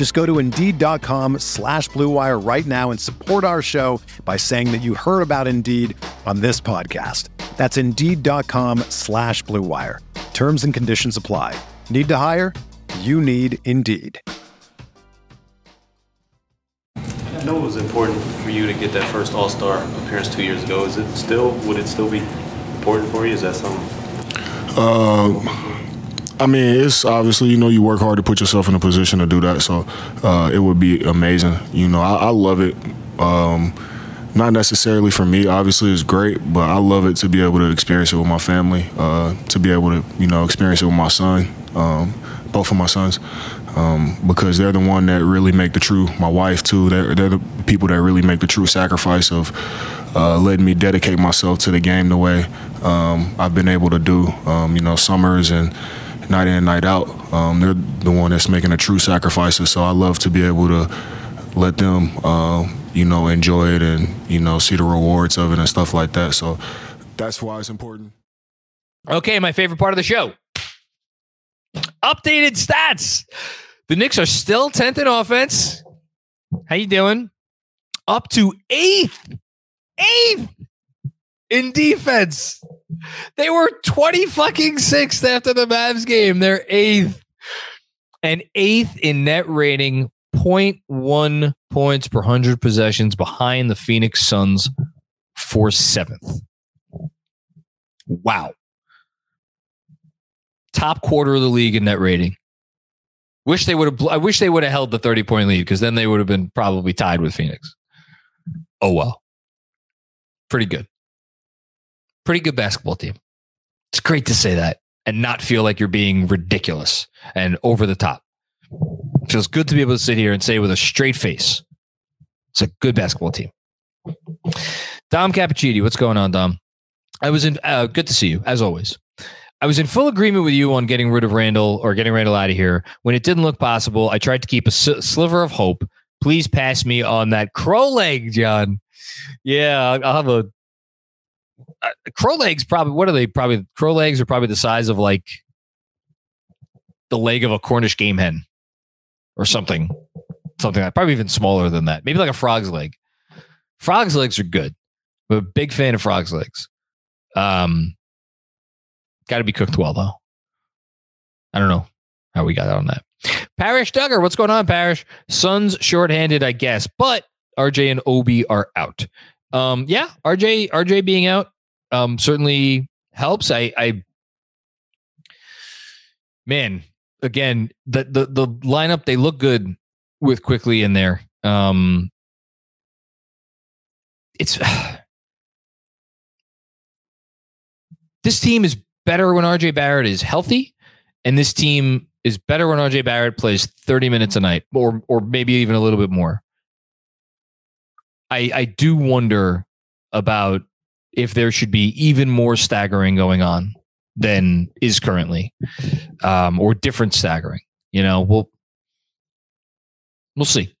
Just go to Indeed.com slash BlueWire right now and support our show by saying that you heard about Indeed on this podcast. That's Indeed.com slash BlueWire. Terms and conditions apply. Need to hire? You need Indeed. I know it was important for you to get that first All Star appearance two years ago. Is it still? Would it still be important for you? Is that something? Uh, I mean, it's obviously you know you work hard to put yourself in a position to do that, so uh, it would be amazing. You know, I, I love it. Um, not necessarily for me, obviously it's great, but I love it to be able to experience it with my family, uh, to be able to you know experience it with my son, um, both of my sons, um, because they're the one that really make the true. My wife too. They're, they're the people that really make the true sacrifice of uh, letting me dedicate myself to the game the way um, I've been able to do. Um, you know, summers and night in night out. Um, they're the one that's making the true sacrifices. So I love to be able to let them, uh, you know, enjoy it and you know see the rewards of it and stuff like that. So that's why it's important. Okay, my favorite part of the show. Updated stats. The Knicks are still 10th in offense. How you doing? Up to 8th. 8th in defense. They were 20 fucking 6th after the Mavs game. They're 8th. And 8th in net rating, 0.1 points per 100 possessions behind the Phoenix Suns for 7th. Wow top quarter of the league in net rating. Wish they would have. I wish they would have held the thirty point lead because then they would have been probably tied with Phoenix. Oh well, pretty good, pretty good basketball team. It's great to say that and not feel like you're being ridiculous and over the top. It feels good to be able to sit here and say with a straight face, it's a good basketball team. Dom Cappuccini, what's going on, Dom? I was in. Uh, good to see you as always. I was in full agreement with you on getting rid of Randle or getting Randle out of here. When it didn't look possible, I tried to keep a sliver of hope. Please pass me on that crow leg, John. Yeah, I'll have a uh, crow legs. Probably what are they? Probably crow legs are probably the size of like the leg of a Cornish game hen or something, something like probably even smaller than that. Maybe like a frog's leg. Frog's legs are good. I'm a big fan of frog's legs. Um, Got to be cooked well, though. I don't know how we got on that. Parish Duggar, what's going on, Parish? Suns shorthanded, I guess, but RJ and Obi are out. Um, yeah, RJ, RJ being out um, certainly helps. I, I, man, again, the the the lineup they look good with Quickley in there. Um, it's this team is better when RJ Barrett is healthy, and this team is better when RJ Barrett plays 30 minutes a night, or or maybe even a little bit more. I I do wonder about if there should be even more staggering going on than is currently, um, or different staggering. You know, we'll we'll see,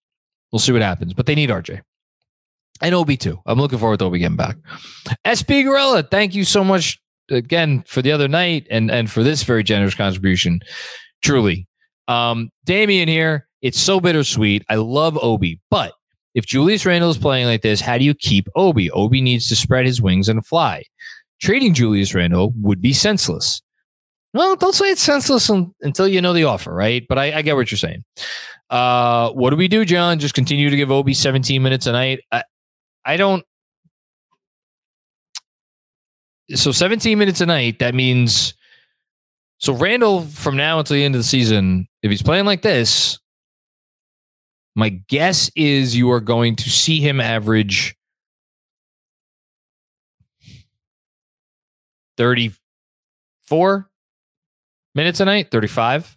we'll see what happens. But they need RJ. And Obi too. I'm looking forward to Obi getting back. SB Gorilla, thank you so much again for the other night and and for this very generous contribution. Truly. Um, Damien here. It's so bittersweet. I love Obi, but if Julius Randle is playing like this, how do you keep Obi? Obi needs to spread his wings and fly. Trading Julius Randle would be senseless. Well, don't say it's senseless until you know the offer, right? But I, I get what you're saying. Uh, what do we do, John? Just continue to give Obi 17 minutes a night? I, I don't so 17 minutes a night. That means so Randle, from now until the end of the season, if he's playing like this, my guess is you are going to see him average 34 minutes a night, 35.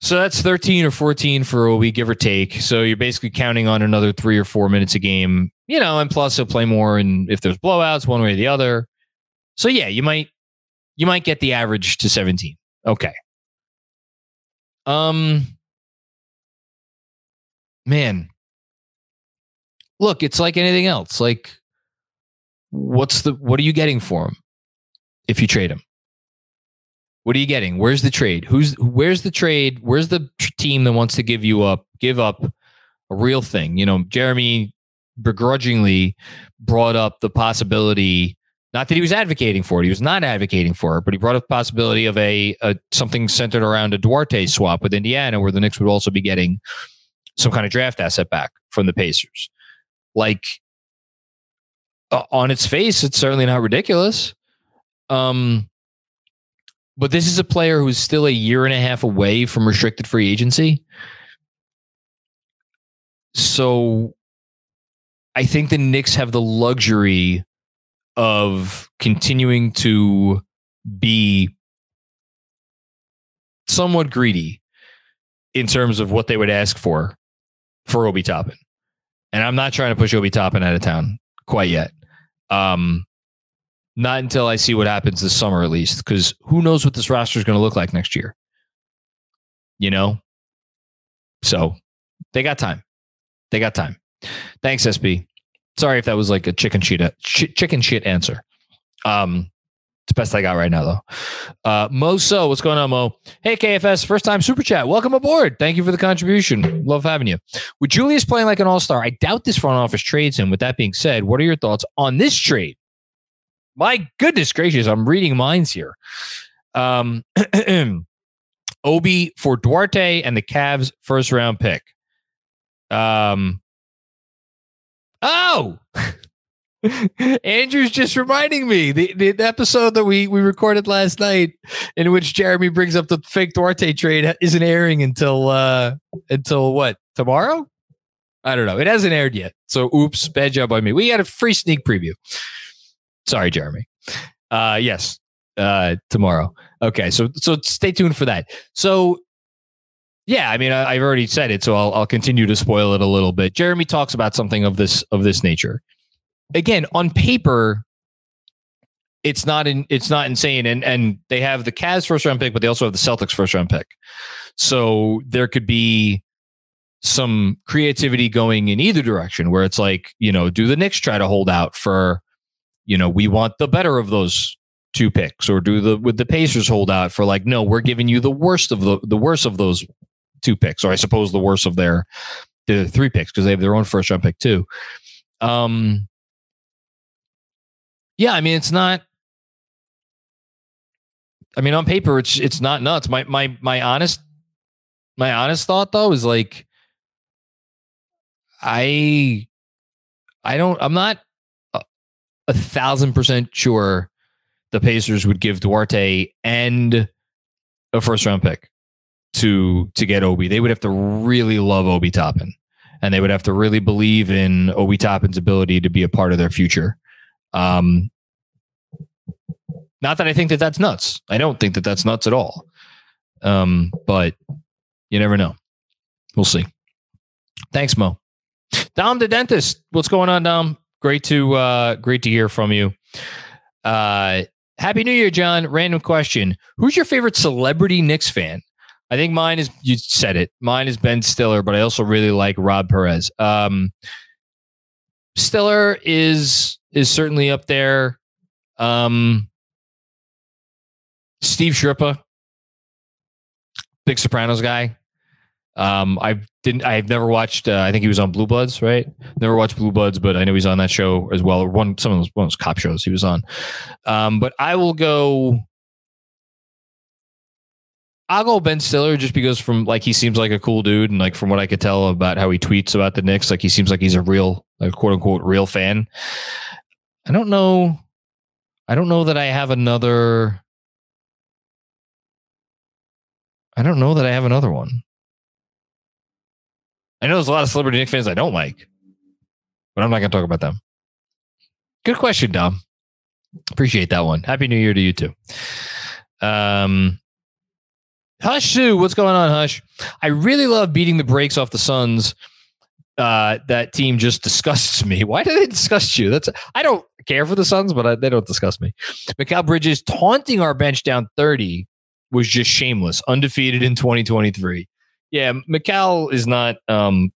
So that's 13 or 14 for a week, give or take. So you're basically counting on another three or four minutes a game, you know, and plus he'll play more. And if there's blowouts, one way or the other. So yeah, you might, you might get the average to 17. Okay. Um, man, look, it's like anything else. Like, what's the, what are you getting for him if you trade him? What are you getting? Where's the trade? Who's where's the trade? Where's the team that wants to give you up, give up a real thing? You know, Jeremy begrudgingly brought up the possibility, not that he was advocating for it, he was not advocating for it, but he brought up the possibility of a, a something centered around a Duarte swap with Indiana, where the Knicks would also be getting some kind of draft asset back from the Pacers. Like uh, on its face, it's certainly not ridiculous. Um, but this is a player who's still a year and a half away from restricted free agency. So I think the Knicks have the luxury of continuing to be somewhat greedy in terms of what they would ask for for Obi Toppin. And I'm not trying to push Obi Toppin out of town quite yet. Um, not until I see what happens this summer, at least, because who knows what this roster is going to look like next year. You know? So they got time. They got time. Thanks, SB. Sorry if that was like a chicken shit, ch- chicken shit answer. Um, best I got right now, though. Uh, Mo So, what's going on, Mo? Hey, KFS, first time super chat. Welcome aboard. Thank you for the contribution. Love having you. With Julius playing like an all star, I doubt this front office trades him. With that being said, what are your thoughts on this trade? My goodness gracious, I'm reading minds here. Um, Obi for Duarte and the Cavs first round pick. Um, oh, Andrew's just reminding me the, the episode that we we recorded last night, in which Jeremy brings up the fake Duarte trade, isn't airing until uh until what tomorrow? I don't know. It hasn't aired yet, so oops, bad job by me. We had a free sneak preview. Sorry, Jeremy. Uh, yes, uh, tomorrow. Okay, so so stay tuned for that. So yeah, I mean, I, have already said it, so I'll I'll continue to spoil it a little bit. Jeremy talks about something of this of this nature. Again, on paper, it's not in it's not insane, and and they have the Cavs first round pick, but they also have the Celtics first round pick. So there could be some creativity going in either direction, where it's like you know, do the Knicks try to hold out for you know, we want the better of those two picks, or do the with the Pacers hold out for like, no, we're giving you the worst of the the worst of those two picks, or I suppose the worst of their the three picks because they have their own first round pick too. Um, yeah, I mean, it's not. I mean, on paper, it's it's not nuts. My my my honest my honest thought though is like, I I don't. I'm not a thousand percent sure the Pacers would give Duarte and a first round pick to to get Obi. They would have to really love Obi Toppin. And they would have to really believe in Obi Toppin's ability to be a part of their future. Um, not that I think that that's nuts. I don't think that that's nuts at all. Um, but you never know. We'll see. Thanks, Mo. Dom the dentist. What's going on, Dom? Great to uh, great to hear from you. Uh, Happy New Year, John. Random question: Who's your favorite celebrity Knicks fan? I think mine is you said it. Mine is Ben Stiller, but I also really like Rob Perez. Um, Stiller is is certainly up there. Um, Steve Schirripa, big Sopranos guy. Um, I didn't. I've never watched. Uh, I think he was on Blue Bloods, right? Never watched Blue Bloods, but I know he's on that show as well. Or one some of those one of those cop shows he was on. Um, but I will go. I'll go Ben Stiller just because from like he seems like a cool dude and like from what I could tell about how he tweets about the Knicks, like he seems like he's a real, like quote unquote, real fan. I don't know. I don't know that I have another. I don't know that I have another one. I know there's a lot of celebrity Knicks fans I don't like, but I'm not going to talk about them. Good question, Dom. Appreciate that one. Happy New Year to you too. Um, Hush Sue, what's going on, Hush? I really love beating the brakes off the Suns. Uh, that team just disgusts me. Why do they disgust you? That's I don't care for the Suns, but I, they don't disgust me. Mikal Bridges taunting our bench down 30 was just shameless, undefeated in 2023. Yeah, Mikal is not um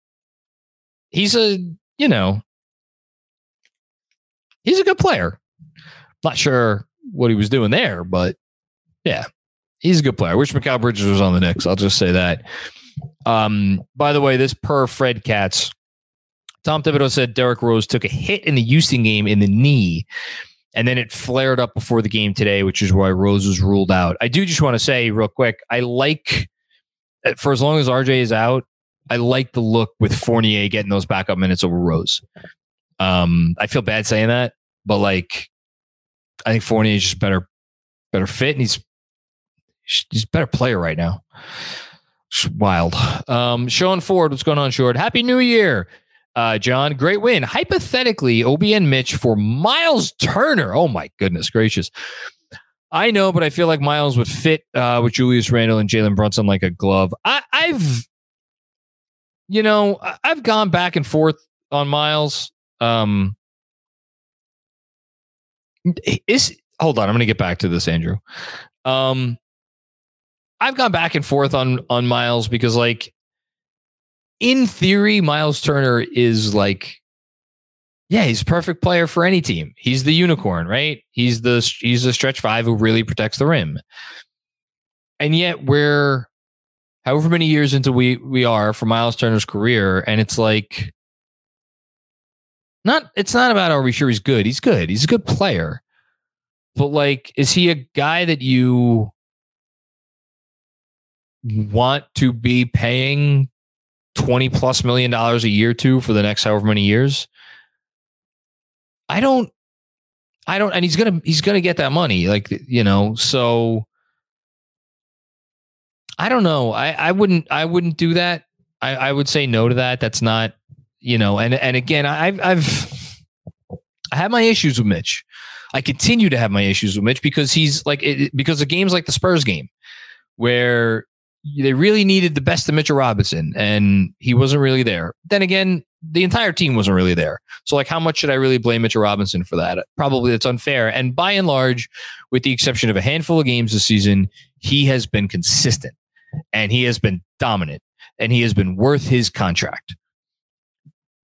he's a, you know, he's a good player. Not sure what he was doing there, but yeah, he's a good player. I wish Mikal Bridges was on the Knicks. I'll just say that. Um, by the way, this per Fred Katz, Tom Thibodeau said Derrick Rose took a hit in the Houston game in the knee, and then it flared up before the game today, which is why Rose was ruled out. I do just want to say real quick, I like for as long as RJ is out, I like the look with Fournier getting those backup minutes over Rose. Um, I feel bad saying that, but like, I think Fournier is just better, better fit, and he's he's a better player right now. It's wild. Um, Sean Ford, what's going on, Short? Happy New Year, uh, John. Great win. Hypothetically, OBN Mitch for Miles Turner. Oh my goodness gracious. I know, but I feel like Miles would fit uh, with Julius Randle and Jalen Brunson like a glove. I, I've, you know, I've gone back and forth on Miles. Um, is hold on, I'm going to get back to this, Andrew. Um, I've gone back and forth on on Miles because, like, in theory, Miles Turner is like yeah, he's a perfect player for any team. He's the unicorn, right? He's the he's the stretch five who really protects the rim. And yet we're however many years into we we are for Miles Turner's career, and it's like not it's not about are we sure he's good? He's good. He's a good player. But like, is he a guy that you want to be paying 20 plus million dollars a year to for the next however many years? I don't I don't and he's gonna he's gonna get that money. Like you know, so I don't know. I, I wouldn't I wouldn't do that. I, I would say no to that. That's not, you know, and and again, I've I've I have my issues with Mitch. I continue to have my issues with Mitch because he's like it, because of games like the Spurs game where they really needed the best of Mitchell Robinson and he wasn't really there. Then again, the entire team wasn't really there. So, like, how much should I really blame Mitchell Robinson for that? Probably it's unfair. And by and large, with the exception of a handful of games this season, he has been consistent and he has been dominant and he has been worth his contract.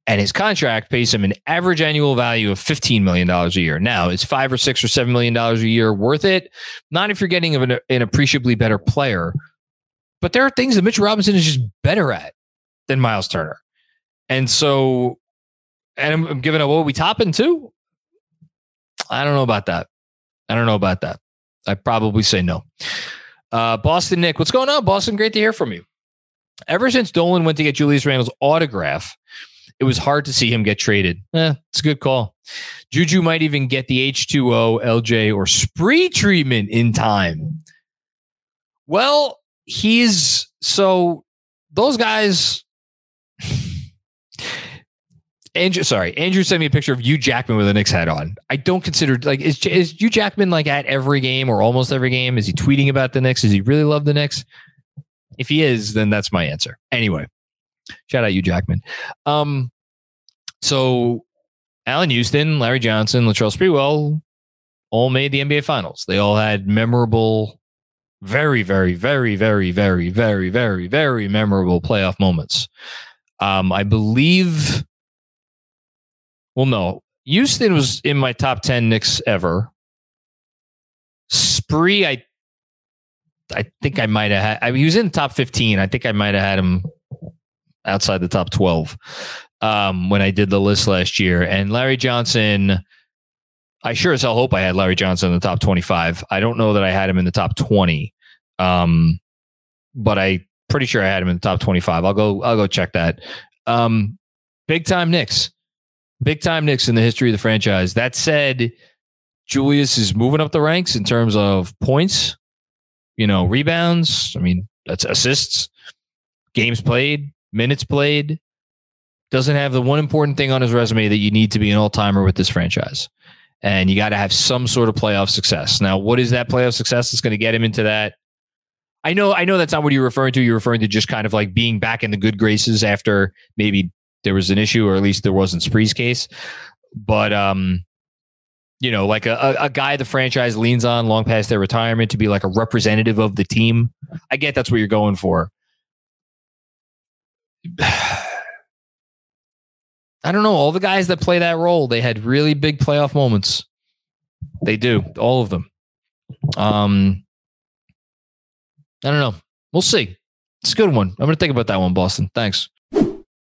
And his contract pays him an average annual value of $15 million a year. Now, is five or six or $7 million a year worth it? Not if you're getting an, an appreciably better player. But there are things that Mitchell Robinson is just better at than Miles Turner. And so, and I'm, I'm giving up Obi Toppin too. I don't know about that. I don't know about that. I probably say no. Uh, Boston Nick, what's going on, Boston? Great to hear from you. Ever since Dolan went to get Julius Randle's autograph, it was hard to see him get traded. Eh, it's a good call. Juju might even get the H2O, LJ, or spree treatment in time. Well, he's so those guys Andrew, sorry, Andrew sent me a picture of Hugh Jackman with a Knicks hat on. I don't consider like is is Hugh Jackman like at every game or almost every game? Is he tweeting about the Knicks? Does he really love the Knicks? If he is, then that's my answer. Anyway, shout out Hugh Jackman. Um, so Allan Houston, Larry Johnson, Latrell Sprewell all made the NBA Finals. They all had memorable, very, very, very, very, very, very, very, very memorable playoff moments. Um, I believe well, no. Houston was in my top 10 Knicks ever. Spree, I I think I might have had I mean, he was in the top 15. I think I might have had him outside the top 12 um, when I did the list last year. And Larry Johnson, I sure as hell hope I had Larry Johnson in the top 25. I don't know that I had him in the top 20. Um, but I pretty sure I had him in the top 25. I'll go I'll go check that. Um, big time Knicks big time Knicks in the history of the franchise. That said, Julius is moving up the ranks in terms of points, you know, rebounds. I mean, that's assists, games played, minutes played. Doesn't have the one important thing on his resume that you need to be an all timer with this franchise. And you got to have some sort of playoff success. Now, what is that playoff success that's going to get him into that? I know, I know that's not what you're referring to. You're referring to just kind of like being back in the good graces after maybe there was an issue, or at least there wasn't Spree's case. But um, you know, like a, a guy the franchise leans on long past their retirement to be like a representative of the team. I get that's what you're going for. I don't know. All the guys that play that role, they had really big playoff moments. They do, all of them. Um, I don't know. We'll see. It's a good one. I'm going to think about that one, Boston. Thanks.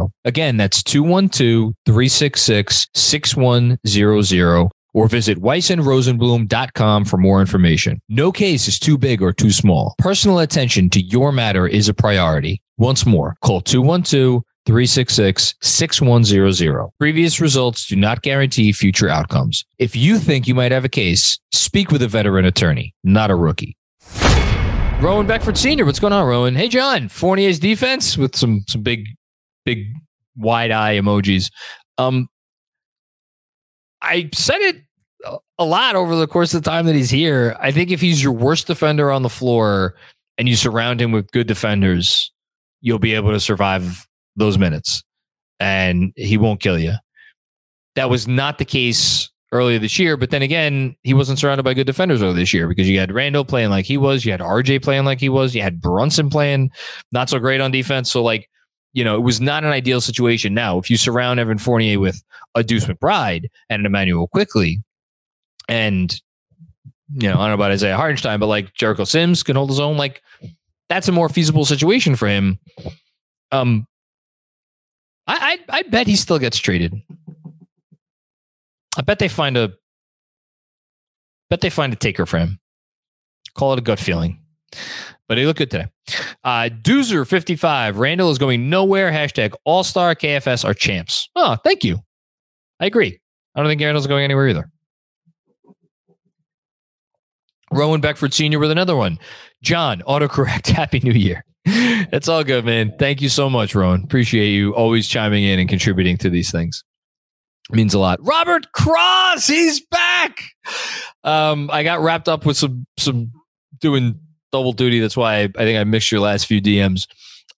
212-366-6100. Again, that's 212 366 6100 or visit weissandrosenblum.com for more information. No case is too big or too small. Personal attention to your matter is a priority. Once more, call 212 366 6100. Previous results do not guarantee future outcomes. If you think you might have a case, speak with a veteran attorney, not a rookie. Rowan Beckford Sr., what's going on, Rowan? Hey, John, Fournier's defense with some some big big wide eye emojis. Um, I said it a lot over the course of the time that he's here. I think if he's your worst defender on the floor and you surround him with good defenders, you'll be able to survive those minutes and he won't kill you. That was not the case earlier this year, but then again, he wasn't surrounded by good defenders earlier this year because you had Randle playing like he was, you had RJ playing like he was, you had Brunson playing not so great on defense. So like you know, it was not an ideal situation. Now, if you surround Evan Fournier with a Deuce McBride and an Immanuel Quickley, and you know, I don't know about Isaiah Hartenstein, but like Jericho Sims can hold his own, like that's a more feasible situation for him. Um, I I, I bet he still gets traded. I bet they find a bet they find a taker for him. Call it a gut feeling. But he looked good today. Uh, Doozer 55. Randle is going nowhere. Hashtag All Star KFS are champs. Oh, thank you. I agree. I don't think Randle's going anywhere either. Rowan Beckford Sr. with another one. John, autocorrect. Happy New Year. It's all good, man. Thank you so much, Rowan. Appreciate you always chiming in and contributing to these things. means a lot. Robert Cross, he's back. Um, I got wrapped up with some some doing double duty. That's why I, I think I missed your last few DMs.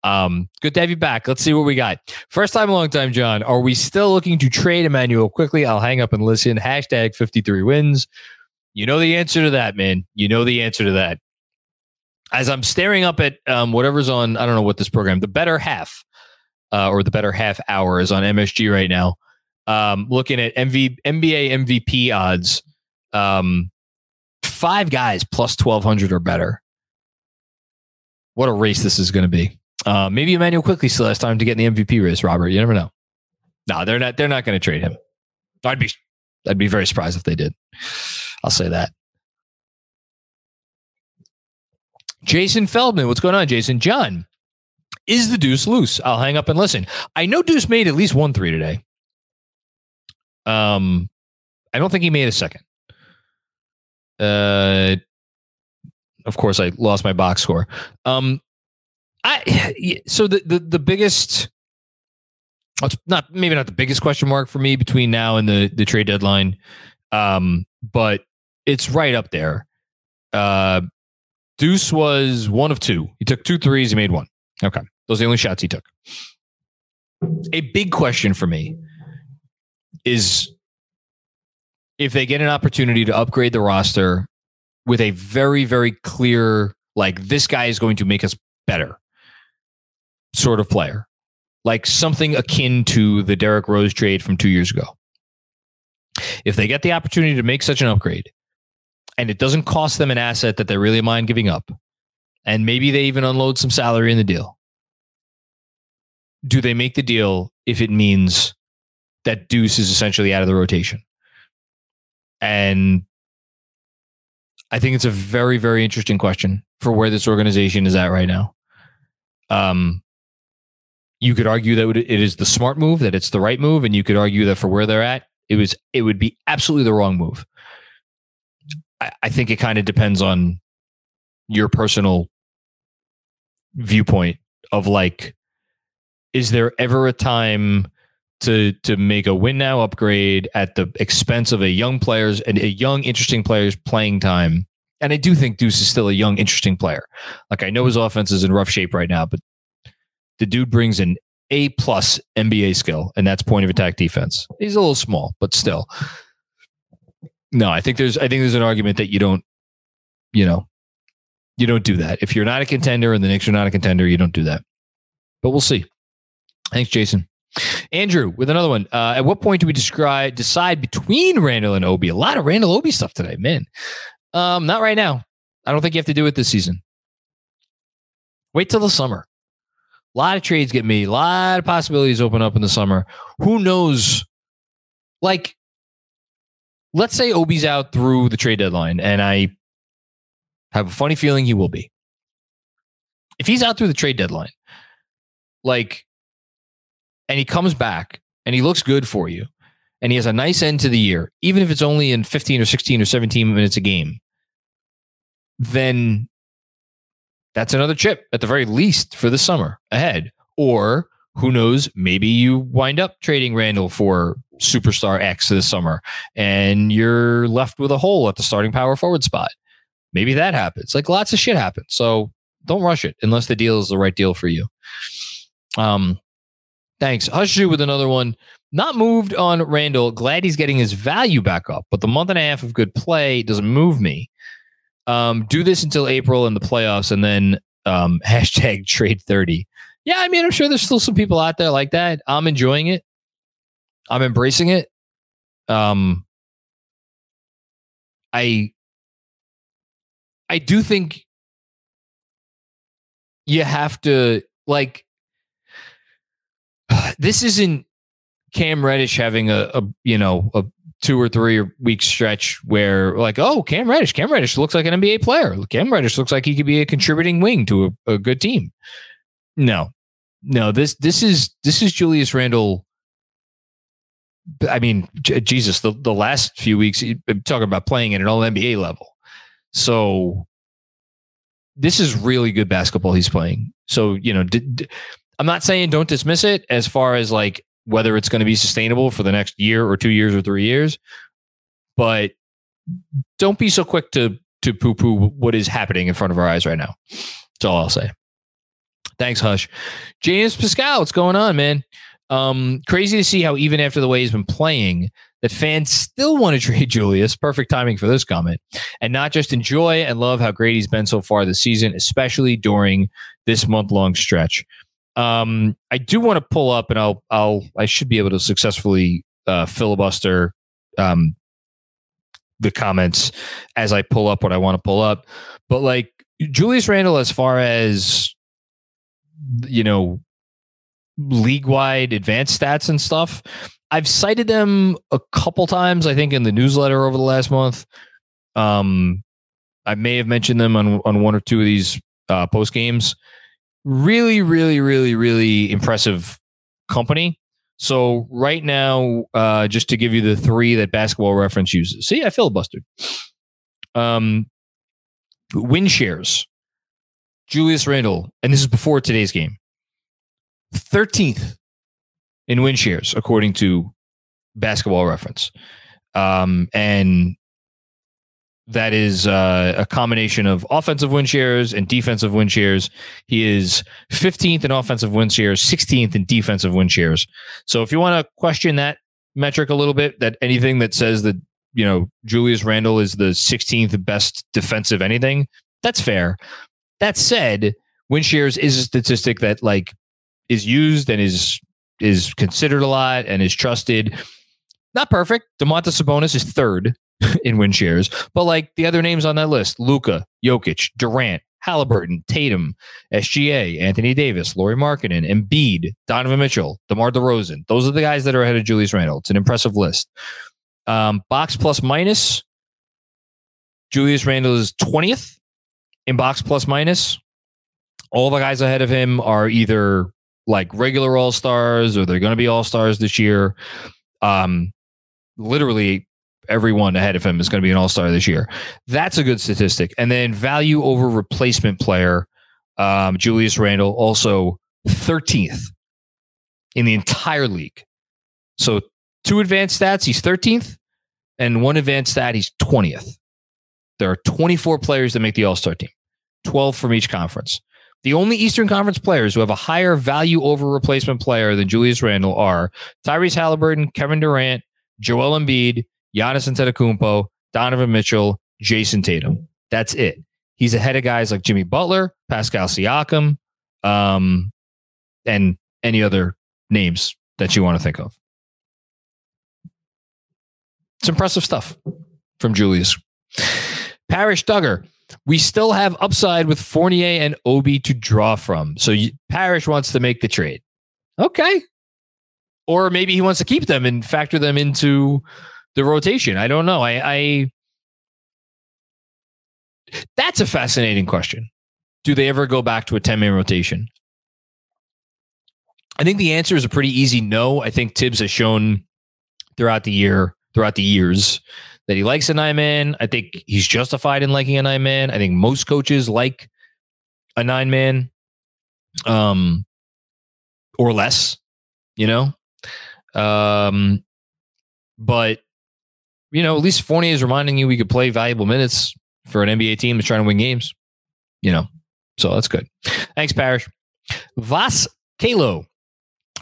Um, good to have you back. Let's see what we got. First time, a long time, John. Are we still looking to trade Immanuel Quickley? I'll hang up and listen. Hashtag 53 wins. You know the answer to that, man. You know the answer to that. As I'm staring up at um, whatever's on, I don't know what this program, the better half uh, or the better half hour is on MSG right now. Um, looking at MV, NBA MVP odds, um, five guys plus 1200 or better what a race this is going to be. Uh, maybe Immanuel Quickley still has time to get in the MVP race, Robert. You never know. No, they're not. They're not going to trade him. I'd be, I'd be very surprised if they did. I'll say that. Jason Feldman, what's going on, Jason? John, is the Deuce loose? I'll hang up and listen. I know Deuce made at least one three today. Um, I don't think he made a second. Uh, of course, I lost my box score. Um, I so the the the biggest, it's not maybe not the biggest question mark for me between now and the the trade deadline, um, but it's right up there. Uh, Deuce was one of two. He took two threes. He made one. Okay, those are the only shots he took. A big question for me is if they get an opportunity to upgrade the roster with a very, very clear, like, this guy is going to make us better sort of player, like something akin to the Derrick Rose trade from two years ago. If they get the opportunity to make such an upgrade, and it doesn't cost them an asset that they really mind giving up, and maybe they even unload some salary in the deal, do they make the deal if it means that Deuce is essentially out of the rotation? And I think it's a very, very interesting question for where this organization is at right now. Um, you could argue that it is the smart move, that it's the right move, and you could argue that for where they're at, it was it would be absolutely the wrong move. I, I think it kind of depends on your personal viewpoint of like, is there ever a time to to make a win now upgrade at the expense of a young players and a young interesting players playing time? And I do think Deuce is still a young interesting player. Like I know his offense is in rough shape right now, but the dude brings an A plus NBA skill, and that's point of attack defense. He's a little small, but still. No, I think there's I think there's an argument that you don't, you know, you don't do that. If you're not a contender and the Knicks are not a contender, you don't do that. But we'll see. Thanks, Jason. Andrew, with another one. Uh, at what point do we describe decide between Randle and Obi? A lot of Randle Obi stuff today, man. Um, not right now. I don't think you have to do it this season. Wait till the summer. A lot of trades get made. A lot of possibilities open up in the summer. Who knows? Like, let's say Obi's out through the trade deadline, and I have a funny feeling he will be. If he's out through the trade deadline, like, and he comes back and he looks good for you, and he has a nice end to the year, even if it's only in 15 or 16 or 17 minutes a game, then that's another chip at the very least for the summer ahead. Or who knows, maybe you wind up trading Randall for superstar X this summer and you're left with a hole at the starting power forward spot. Maybe that happens. Like lots of shit happens. So don't rush it unless the deal is the right deal for you. Um, thanks. Hushu with another one. Not moved on Randle. Glad he's getting his value back up, but the month and a half of good play doesn't move me. Um, do this until April in the playoffs, and then um, hashtag trade thirty. Yeah, I mean, I'm sure there's still some people out there like that. I'm enjoying it. I'm embracing it. Um, I I do think you have to like this isn't Cam Reddish having a, a you know a two or three week stretch where like, oh, Cam Reddish, Cam Reddish looks like an NBA player. Cam Reddish looks like he could be a contributing wing to a, a good team. No, no, this this is this is Julius Randle. I mean, J- Jesus, the, the last few weeks, talking about playing at an all NBA level. So this is really good basketball he's playing. So, you know, d- d- I'm not saying don't dismiss it as far as like whether it's going to be sustainable for the next year or two years or three years. But don't be so quick to to poo poo what is happening in front of our eyes right now. That's all I'll say. Thanks, Hush. James Pascal, what's going on, man? Um, crazy to see how even after the way he's been playing, that fans still want to trade Julius. Perfect timing for this comment, and not just enjoy and love how great he's been so far this season, especially during this month long stretch. Um, I do want to pull up, and I'll I'll I should be able to successfully uh, filibuster um, the comments as I pull up what I want to pull up. But like Julius Randle, as far as you know, league wide advanced stats and stuff, I've cited them a couple times. I think in the newsletter over the last month. Um, I may have mentioned them on on one or two of these uh, post games really, really, really, really impressive company. So right now, uh, just to give you the three that Basketball Reference uses. See, I filibustered. Um, win shares. Julius Randle, and this is before today's game. Thirteenth in win shares according to Basketball Reference, um, and that is uh, a combination of offensive win shares and defensive win shares. He is 15th in offensive win shares, 16th in defensive win shares. So if you want to question that metric a little bit, that anything that says that you know Julius Randle is the 16th best defensive anything, that's fair. That said, win shares is a statistic that like is used and is is considered a lot and is trusted. Not perfect. Domantas Sabonis is third in win shares, but like the other names on that list Luka, Jokic, Durant, Halliburton, Tatum, SGA, Anthony Davis, Lauri Markkanen, Embiid, Donovan Mitchell, DeMar DeRozan. Those are the guys that are ahead of Julius Randle. It's an impressive list. Um, box plus minus, Julius Randle is 20th in box plus minus. All the guys ahead of him are either like regular all stars or they're going to be all stars this year. Um, literally everyone ahead of him is going to be an all star this year. That's a good statistic. And then value over replacement player, um, Julius Randle, also 13th in the entire league. So two advanced stats, he's 13th, and one advanced stat, he's 20th. There are 24 players that make the all star team, 12 from each conference. The only Eastern Conference players who have a higher value over replacement player than Julius Randle are Tyrese Halliburton, Kevin Durant, Joel Embiid, Giannis Antetokounmpo, Donovan Mitchell, Jayson Tatum. That's it. He's ahead of guys like Jimmy Butler, Pascal Siakam, um, and any other names that you want to think of. It's impressive stuff from Julius. Parish Duggar, we still have upside with Fournier and Obi to draw from. So you, Parish wants to make the trade. Okay. Or maybe he wants to keep them and factor them into the rotation. I don't know. I, I that's a fascinating question. Do they ever go back to a 10 man rotation? I think the answer is a pretty easy no. I think Thibs has shown throughout the year, throughout the years, that he likes a nine man. I think he's justified in liking a nine man. I think most coaches like a nine man, um, or less. You know, um, but you know, at least Fournier is reminding you we could play valuable minutes for an NBA team that's trying to win games. You know, so that's good. Thanks, Parish. Vas Kalo.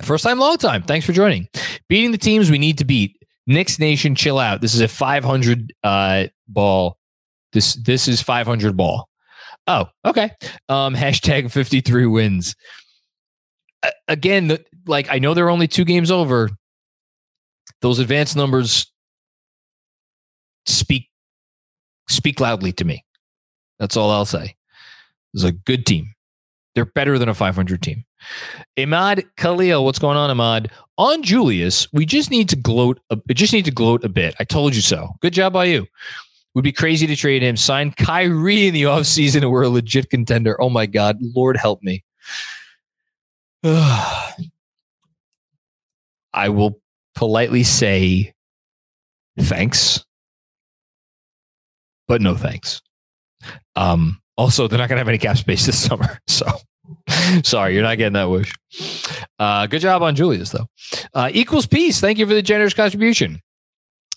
First time, long time. Thanks for joining. Beating the teams we need to beat. Knicks Nation, chill out. This is a 500 uh, ball. This this is 500 ball. Oh, okay. Um, hashtag 53 wins. Again, like I know they're only two games over. Those advanced numbers speak speak loudly to me. That's all I'll say. It's a good team. They're better than a 500 team. Ahmad Khalil, what's going on, Ahmad? On Julius, we just need to gloat. A, just need to gloat a bit. I told you so. Good job by you. Would be crazy to trade him. Sign Kyrie in the offseason and we're a legit contender. Oh my God. Lord help me. I will politely say thanks but no thanks. Um, also, they're not going to have any cap space this summer. So sorry, you're not getting that wish. Uh, good job on Julius, though. Uh, equals peace. Thank you for the generous contribution.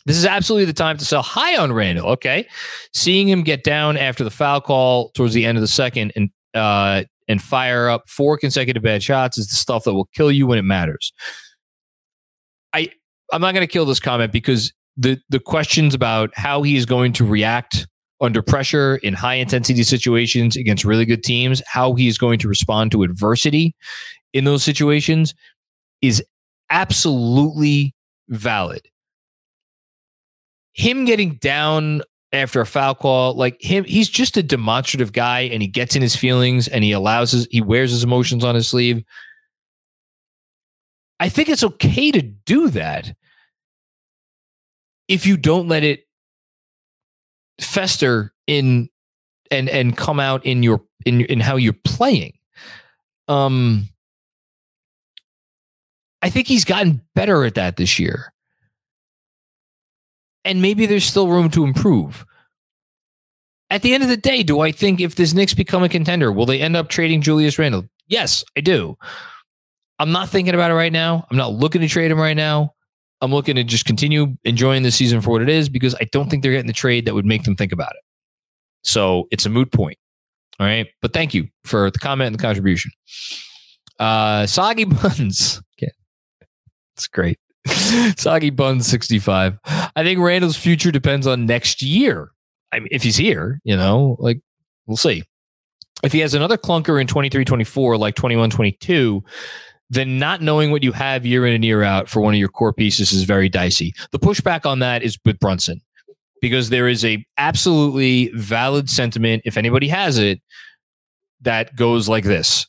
This is absolutely the time to sell high on Randle. Okay. Seeing him get down after the foul call towards the end of the second and, uh, and fire up four consecutive bad shots is the stuff that will kill you when it matters. I, I'm not going to kill this comment because the the questions about how he is going to react under pressure in high intensity situations against really good teams, how he is going to respond to adversity in those situations is absolutely valid. Him getting down after a foul call, like him, he's just a demonstrative guy and he gets in his feelings and he allows his, he wears his emotions on his sleeve. I think it's okay to do that if you don't let it fester in and and come out in your in in how you're playing um i think he's gotten better at that this year. And maybe there's still room to improve. At the end of the day do i think if this Knicks become a contender will they end up trading Julius Randle? Yes i do. I'm not thinking about it right now. I'm not looking to trade him right now I'm looking to just continue enjoying the season for what it is because I don't think they're getting the trade that would make them think about it. So it's a moot point. All right. But thank you for the comment and the contribution. Uh, Soggy Buns. Okay. It's great. Soggy Buns 65. I think Randle's future depends on next year. I mean, if he's here, you know, like we'll see. If he has another clunker in 23 24, like 21 22, then not knowing what you have year in and year out for one of your core pieces is very dicey. The pushback on that is with Brunson because there is a absolutely valid sentiment if anybody has it that goes like this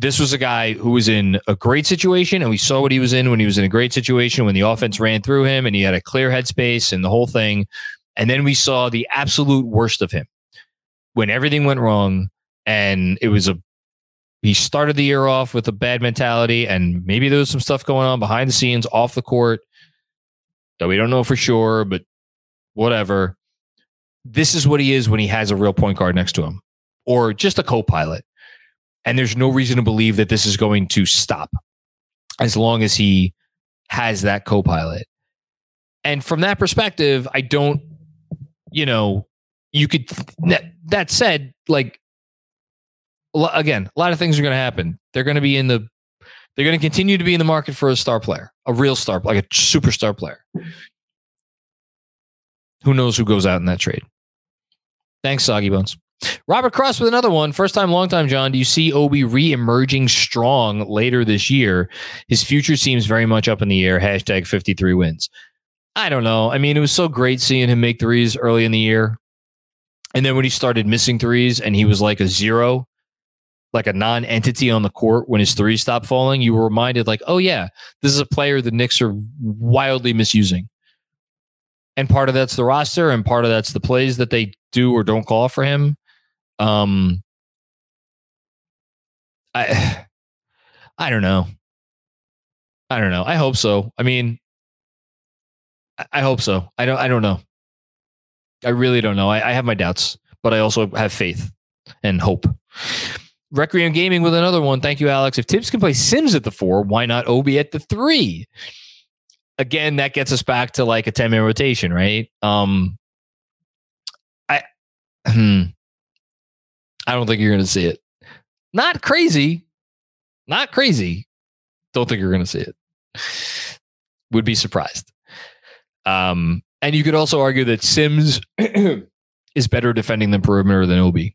this was a guy who was in a great situation and we saw what he was in when he was in a great situation when the offense ran through him and he had a clear headspace and the whole thing and then we saw the absolute worst of him when everything went wrong and it was a he started the year off with a bad mentality and maybe there was some stuff going on behind the scenes off the court that we don't know for sure but whatever. This is what he is when he has a real point guard next to him or just a co-pilot. And there's no reason to believe that this is going to stop as long as he has that co-pilot. And from that perspective i don't you know you could that said like again a lot of things are going to happen they're going to be in the they're going to continue to be in the market for a star player a real star like a superstar player who knows who goes out in that trade thanks soggy bones Robert Cross with another one. First time, long time, John. Do you see Obi re emerging strong later this year? His future seems very much up in the air. Hashtag 53 wins. I don't know. I mean, it was so great seeing him make threes early in the year. And then when he started missing threes and he was like a zero, like a non entity on the court when his three stopped falling, you were reminded, like, oh, yeah, this is a player the Knicks are wildly misusing. And part of that's the roster, and part of that's the plays that they do or don't call for him. Um, I, I don't know. I don't know. I hope so. I mean, I hope so. I don't. I don't know. I really don't know. I, I have my doubts, but I also have faith and hope. Requiem Gaming with another one. Thank you, Alex. If Thibs can play Sims at the four, why not Obi at the three? Again, that gets us back to like a 10 man rotation, right? Um, I, hmm, I don't think you're going to see it. Not crazy. Not crazy. Don't think you're going to see it. Would be surprised. Um, and you could also argue that Sims is better defending the perimeter than Obi.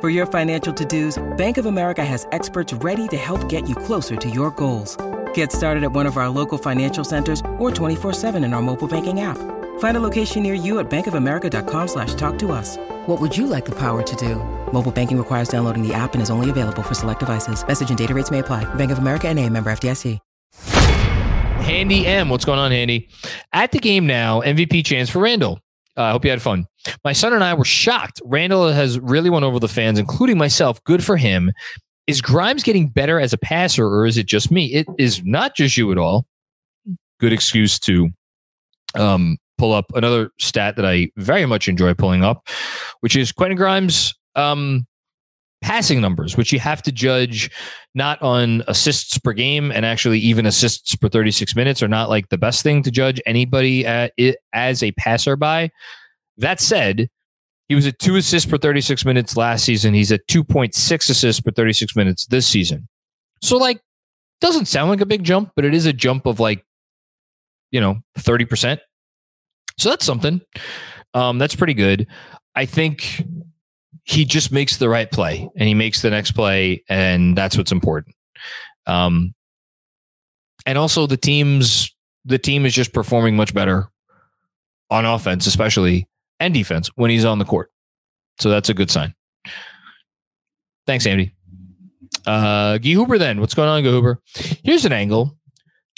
For your financial to-dos, Bank of America has experts ready to help get you closer to your goals. Get started at one of our local financial centers or 24-7 in our mobile banking app. Find a location near you at bankofamerica.com slash talk to us. What would you like the power to do? Mobile banking requires downloading the app and is only available for select devices. Message and data rates may apply. Bank of America and a member FDIC. Handy M, what's going on, Handy? At the game now, MVP chance for Randle. Uh, I uh, hope you had fun. My son and I were shocked. Randle has really won over the fans, including myself. Good for him. Is Grimes getting better as a passer, or is it just me? It is not just you at all. Good excuse to um, pull up another stat that I very much enjoy pulling up, which is Quentin Grimes um, passing numbers, which you have to judge not on assists per game and actually even assists per 36 minutes are not like the best thing to judge anybody at as a passer by. That said, he was at two assists per 36 minutes last season. He's at 2.6 assists per 36 minutes this season. So, like, doesn't sound like a big jump, but it is a jump of like, you know, 30%. So that's something. Um, that's pretty good. I think he just makes the right play and he makes the next play, and that's what's important. Um, and also the team's the team is just performing much better on offense, especially and defense when he's on the court. So that's a good sign. Thanks, Andy. Uh, Guy Hooper, then what's going on, Guy Hooper? Here's an angle.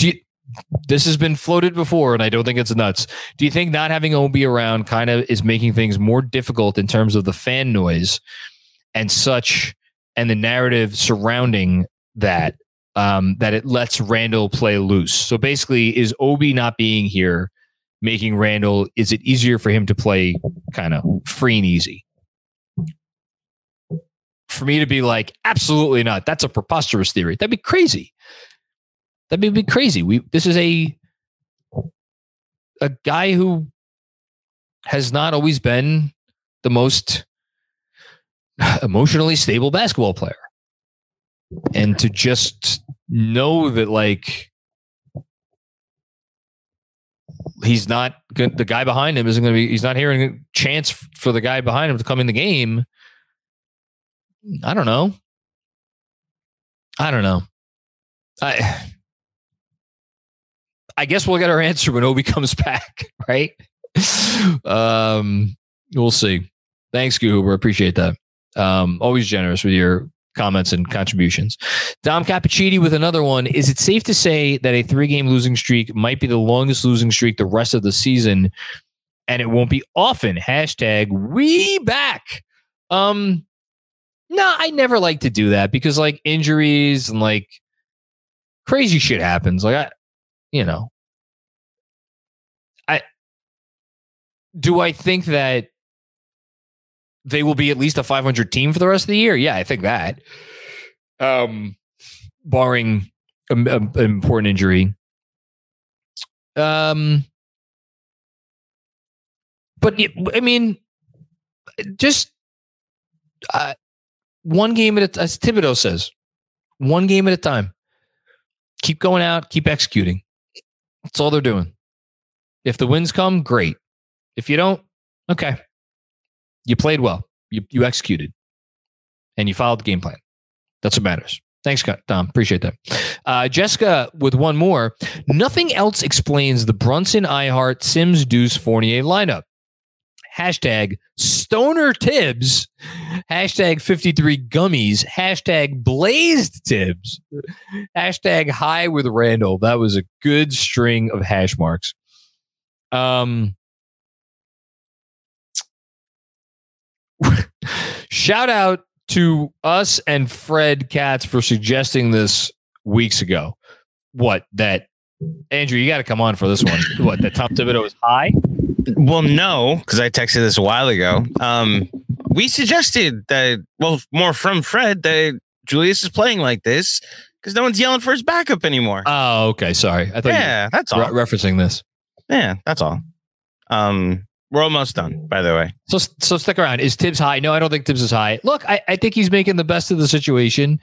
You, this has been floated before, and I don't think it's nuts. Do you think not having Obi around kind of is making things more difficult in terms of the fan noise and such, and the narrative surrounding that? Um, that it lets Randle play loose. So basically, is Obi not being here making Randle Is it easier for him to play kind of free and easy? For me to be like, absolutely not. That's a preposterous theory. That'd be crazy. That'd be crazy. We this is a a guy who has not always been the most emotionally stable basketball player. And to just know that like he's not good the guy behind him isn't going to be he's not hearing a chance for the guy behind him to come in the game. I don't know. I don't know. I I guess we'll get our answer when Obi comes back, right? um, we'll see. Thanks, Goober. Appreciate that. Um, always generous with your comments and contributions. Dom Cappuccini with another one. Is it safe to say that a three game losing streak might be the longest losing streak the rest of the season and it won't be often? Hashtag we back. Um, no, I never like to do that because like injuries and like crazy shit happens. Like I, you know, I do I think that they will be at least a 500 team for the rest of the year? Yeah, I think that. Um, barring an important injury. Um, but I mean, just uh, one game at a time, as Thibodeau says, one game at a time. Keep going out, keep executing. That's all they're doing. If the wins come, great. If you don't, okay. You played well. You you executed, and you followed the game plan. That's what matters. Thanks, Tom. Appreciate that. Uh, Jessica with one more. Nothing else explains the Brunson, Ihart, Sims, Deuce, Fournier lineup. Hashtag Stoner Thibs. Hashtag 53 Gummies. Hashtag Blazed Thibs. Hashtag High with Randle. That was a good string of hash marks. Um, shout out to us and Fred Katz for suggesting this weeks ago. What that Andrew, you got to come on for this one. what that Tom Thibodeau is high? Well, no, because I texted this a while ago. Um, we suggested that, well, more from Fred that Julius is playing like this because no one's yelling for his backup anymore. Oh, okay. Sorry, I thought yeah, that's all. Re- referencing this. Yeah, that's all. Um, we're almost done, by the way. So, so stick around. Is Thibs high? No, I don't think Thibs is high. Look, I, I think he's making the best of the situation.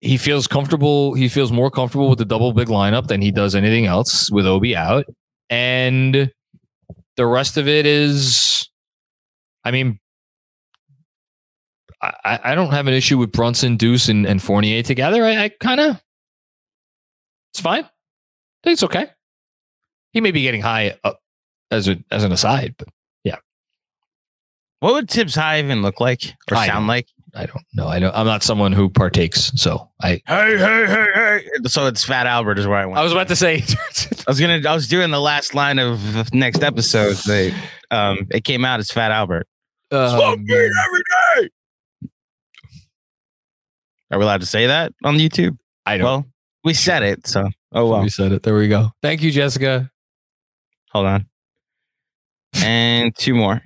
He feels comfortable. He feels more comfortable with the double big lineup than he does anything else with Obi out. And the rest of it is, I mean, I, I don't have an issue with Brunson, Deuce, and, and Fournier together. I, I kind of, it's fine. I think it's okay. He may be getting high up as a, as an aside, but yeah. What would Thibs High even look like or I sound like? I don't know. I know I'm not someone who partakes, so I. Hey, hey, hey, hey! So it's Fat Albert is where I went. I was about to say. I was gonna. I was doing the last line of next episode. They, um, it came out as Fat Albert. Um, Smoke weed every day. Are we allowed to say that on YouTube? I don't. Well, we said it, so oh well. We said it. There we go. Thank you, Jessica. Hold on. And two more.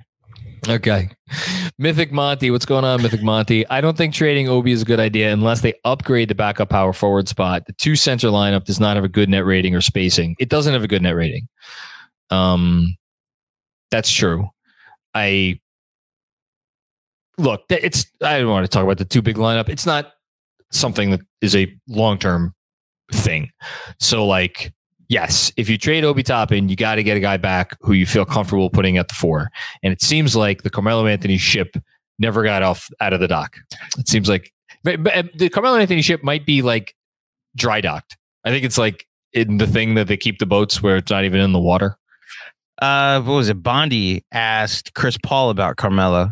Okay. Mythic Monty, what's going on, Mythic Monty? I don't think trading Obi is a good idea unless they upgrade the backup power forward spot. The two center lineup does not have a good net rating or spacing. It doesn't have a good net rating. Um, that's true. I look. It's. I don't want to talk about the two big lineup. It's not something that is a long term thing. So like yes, if you trade Obi Toppin, you got to get a guy back who you feel comfortable putting at the four. And it seems like the Carmelo Anthony ship never got off out of the dock. It seems like the Carmelo Anthony ship might be like dry docked. I think it's like in the thing that they keep the boats where it's not even in the water. Uh, what was it? Bondy asked Chris Paul about Carmelo.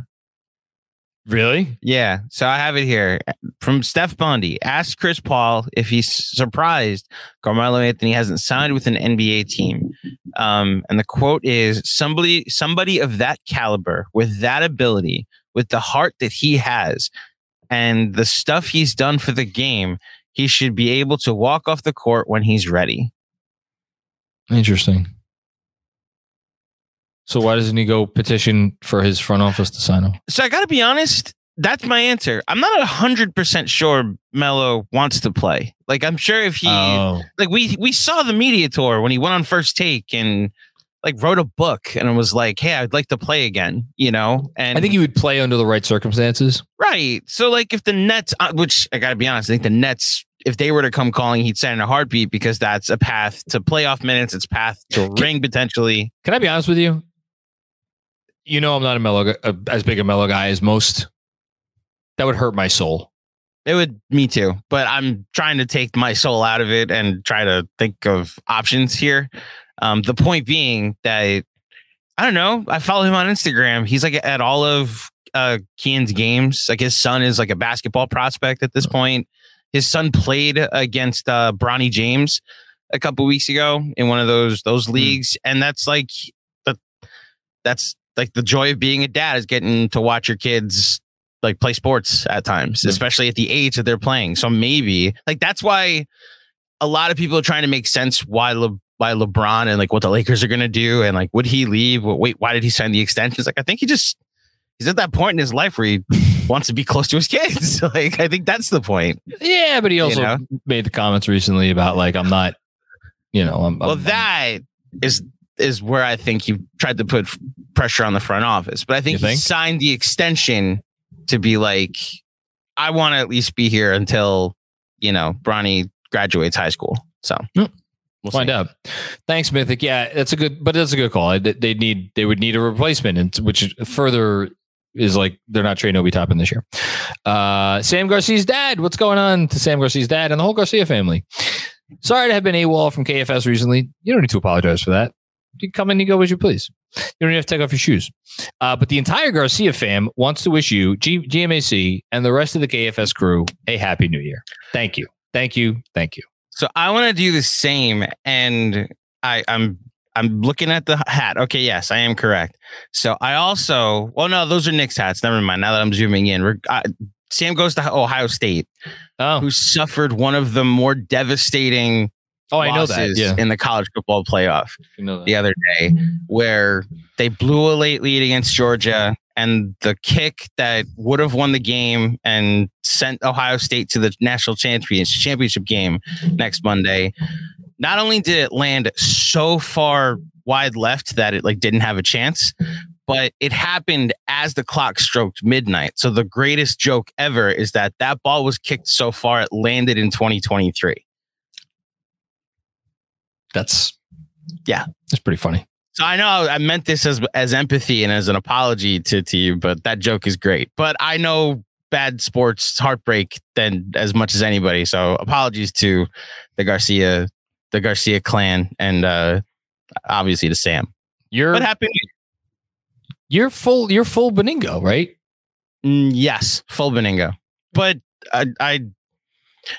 Really? Yeah, so I have it here from Steph Bondy. Asked Chris Paul if he's surprised Carmelo Anthony hasn't signed with an NBA team. Um, and the quote is somebody somebody of that caliber, with that ability, with the heart that he has, and the stuff he's done for the game, he should be able to walk off the court when he's ready. Interesting. So why doesn't he go petition for his front office to sign him? So I got to be honest. That's my answer. I'm not a hundred percent sure Melo wants to play. Like I'm sure if he Oh, like we we saw the media tour when he went on first take and like wrote a book and it was like, hey, I'd like to play again, you know. And I think he would play under the right circumstances. right. So like if the Nets, uh, which I got to be honest, I think the Nets, if they were to come calling, he'd sign in a heartbeat because that's a path to playoff minutes. It's path to ring potentially. Can I be honest with you? You know, I'm not a Melo, uh, as big a Melo guy as most. That would hurt my soul. It would me too, but I'm trying to take my soul out of it and try to think of options here. Um, the point being that I don't know. I follow him on Instagram. He's like at all of uh Kiyan's games. Like his son is like a basketball prospect at this point. His son played against uh Bronny James a couple weeks ago in one of those those leagues, and that's like the that's like the joy of being a dad is getting to watch your kids like play sports at times, Yeah. especially at the age that they're playing. So maybe like that's why a lot of people are trying to make sense why Le- why LeBron and like what the Lakers are gonna do and like would he leave? Wait, why did he sign the extensions? Like I think he just he's at that point in his life where he wants to be close to his kids. like I think that's the point. Yeah, but he also know? made the comments recently about like I'm not, you know, I'm, Well, I'm- that is is where I think he tried to put pressure on the front office. But I think You he signed the extension to be like, I want to at least be here until you know Bronny graduates high school. So we'll find see. out. Thanks, Mythic. Yeah, that's a good, but that's a good call. They they need they would need a replacement, and which further is like they're not trading Obi Toppin this year. Uh, Sam Garcia's dad. What's going on to Sam Garcia's dad and the whole Garcia family? Sorry to have been AWOL from KFS recently. You don't need to apologize for that. You come in, you go as you please. You don't even have to take off your shoes. Uh, but the entire Garcia fam wants to wish you, G- GMAC, and the rest of the KFS crew a happy new year. Thank you. Thank you. Thank you. So I want to do the same, and I, I'm I'm looking at the hat. Okay, yes, I am correct. So I also, well, no, those are Knicks hats. Never mind. Now that I'm zooming in, uh, Sam goes to Ohio State, Oh, who suffered one of the more devastating oh I know that. losses Yeah. in the college football playoff You know the other day, where they blew a late lead against Georgia, and the kick that would have won the game and sent Ohio State to the national championship championship game next Monday. Not only did it land so far wide left that it like didn't have a chance, but it happened as the clock stroked midnight. So the greatest joke ever is that that ball was kicked so far it landed in 2023. That's Yeah. that's pretty funny. So I know I meant this as as empathy and as an apology to to you, but that joke is great. But I know bad sports heartbreak than as much as anybody. So apologies to the Garcia, the Garcia clan, and uh obviously to Sam. You're What happened? you're full you're full Benigno, right? Mm, yes, full Benigno. But I, I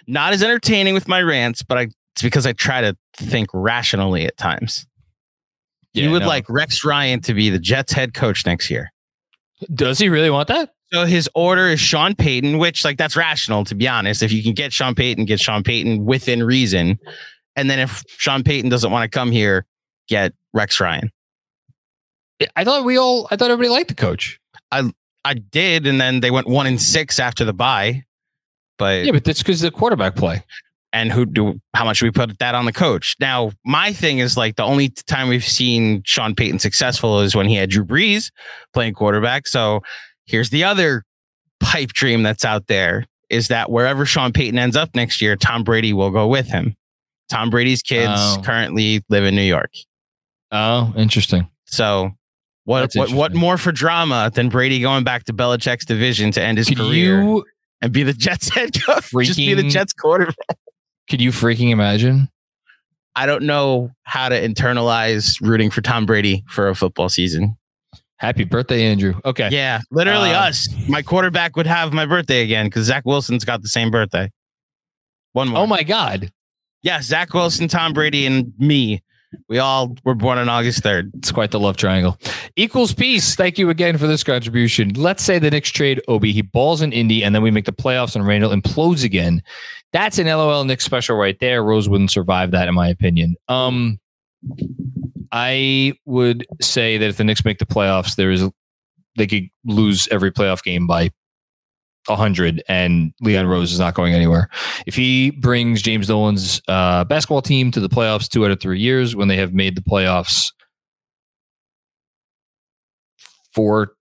not as entertaining with my rants, but I it's because I try to think rationally at times. you would no. like Rex Ryan to be the Jets head coach next year. Does he really want that? So his order is Sean Payton, which like that's rational to be honest. If you can get Sean Payton, get Sean Payton within reason. And then if Sean Payton doesn't want to come here, get Rex Ryan. I thought we all I thought everybody liked the coach. I I did, and then they went one and six after the bye. But Yeah, but that's because the quarterback play. And who do how much we put that on the coach? Now, my thing is like the only time we've seen Sean Payton successful is when he had Drew Brees playing quarterback. So here's the other pipe dream that's out there is that wherever Sean Payton ends up next year, Tom Brady will go with him. Tom Brady's kids Oh. currently live in New York. Oh, interesting. So what That's what what more for drama than Brady going back to Belichick's division to end his Could career you and be the Jets head coach? Just be the Jets quarterback. Could you freaking imagine? I don't know how to internalize rooting for Tom Brady for a football season. Happy birthday, Andrew. Okay. Yeah, literally Uh, us. My quarterback would have my birthday again because Zach Wilson's got the same birthday. One more. Oh my God. Yeah, Zach Wilson, Tom Brady, and me. We all were born on August 3rd. It's quite the love triangle. Equals peace. Thank you again for this contribution. Let's say the Knicks trade Obi. He balls in Indy, and then we make the playoffs, and Randle implodes again. That's an LOL Knicks special right there. Rose wouldn't survive that, in my opinion. Um, I would say that if the Knicks make the playoffs, there is they could lose every playoff game by hundred, and Leon Rose is not going anywhere. If he brings James Dolan's uh, basketball team to the playoffs two out of three years, when they have made the playoffs four,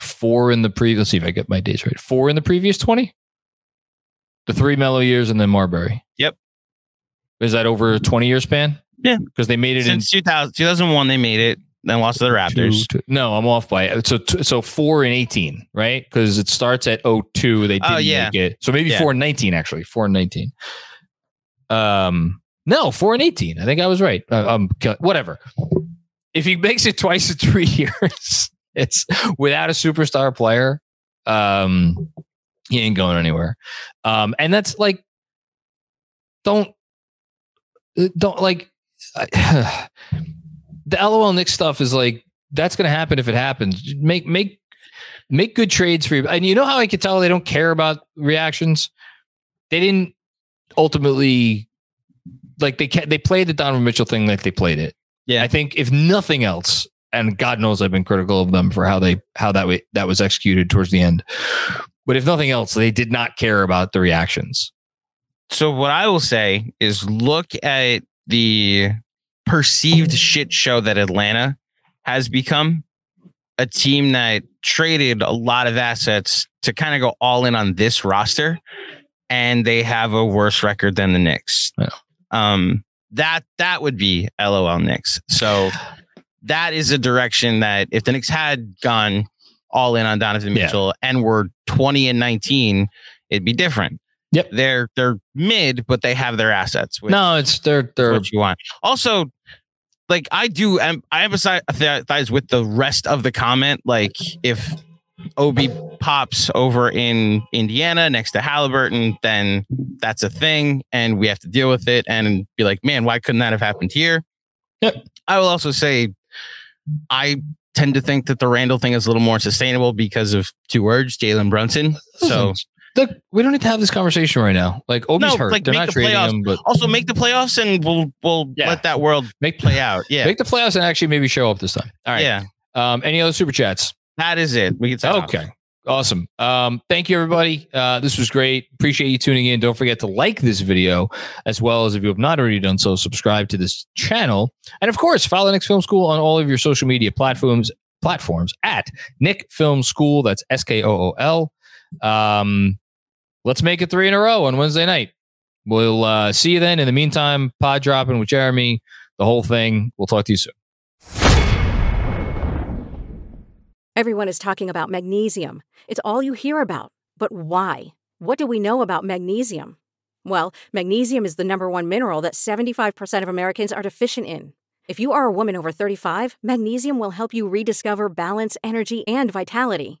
four in the previous. Let's see if I get my dates right. Four in the previous twenty. The three Melo years and then Marbury. Yep. Is that over a twenty year span? Yeah. because they made it in 2000, 2001, they made it, then lost to the Raptors. Two, two, no, I'm off by so so four and eighteen, right? Because it starts at 02. They didn't Oh, yeah. make it, so maybe Yeah. four and nineteen actually. Four and nineteen. Um, no, four and eighteen. I think I was right. Uh, um, whatever. If he makes it twice in three years, it's without a superstar player. Um, he ain't going anywhere. Um, and that's like, don't, uh, don't like. I- the LOL Nick stuff is like that's going to happen if it happens. Make make make good trades for you. And you know how I could tell they don't care about reactions. They didn't ultimately like they they played the Donovan Mitchell thing like they played it. Yeah. I think if nothing else, and God knows I've been critical of them for how they how that way that was executed towards the end. But if nothing else, they did not care about the reactions. So what I will say is look at the perceived shit show that Atlanta has become. A team that traded a lot of assets to kind of go all in on this roster, and they have a worse record than the Knicks. Yeah. Um, that that would be LOL Knicks. So that is a direction that if the Knicks had gone all in on Donovan Yeah. Mitchell and were 20 and 19, it'd be different. Yep. They're they're mid, but they have their assets. Which No, it's they're they're what you want. Also, like I do, I emphasize with the rest of the comment. Like if Obi pops over in Indiana next to Halliburton, then that's a thing, and we have to deal with it and be like, man, why couldn't that have happened here? Yep. I will also say, I tend to think that the Randle thing is a little more sustainable because of two words, Jalen Brunson. So Look, we don't need to have this conversation right now. Like Obi's No, hurt. like, They're not the trading playoffs. him, but also make the playoffs, and we'll we'll Yeah. let that world make play out. Yeah, Make the playoffs and actually maybe show up this time. All right. yeah. Um, any other super chats? That is it. We can sign off. Okay. Awesome. Um, thank you, everybody. Uh, this was great. Appreciate you tuning in. Don't forget to like this video, as well as if you have not already done so, subscribe to this channel. And of course, follow Knicks Film School on all of your social media platforms platforms at Knicks Film School. That's S K O O L. Um, let's make it three in a row on Wednesday night. We'll uh, see you then. In the meantime, pod dropping with Jeremy, the whole thing. We'll talk to you soon. Everyone is talking about magnesium. It's all you hear about. But why? What do we know about magnesium? Well, magnesium is the number one mineral that 75% of Americans are deficient in. If you are a woman over 35, magnesium will help you rediscover balance, energy, and vitality.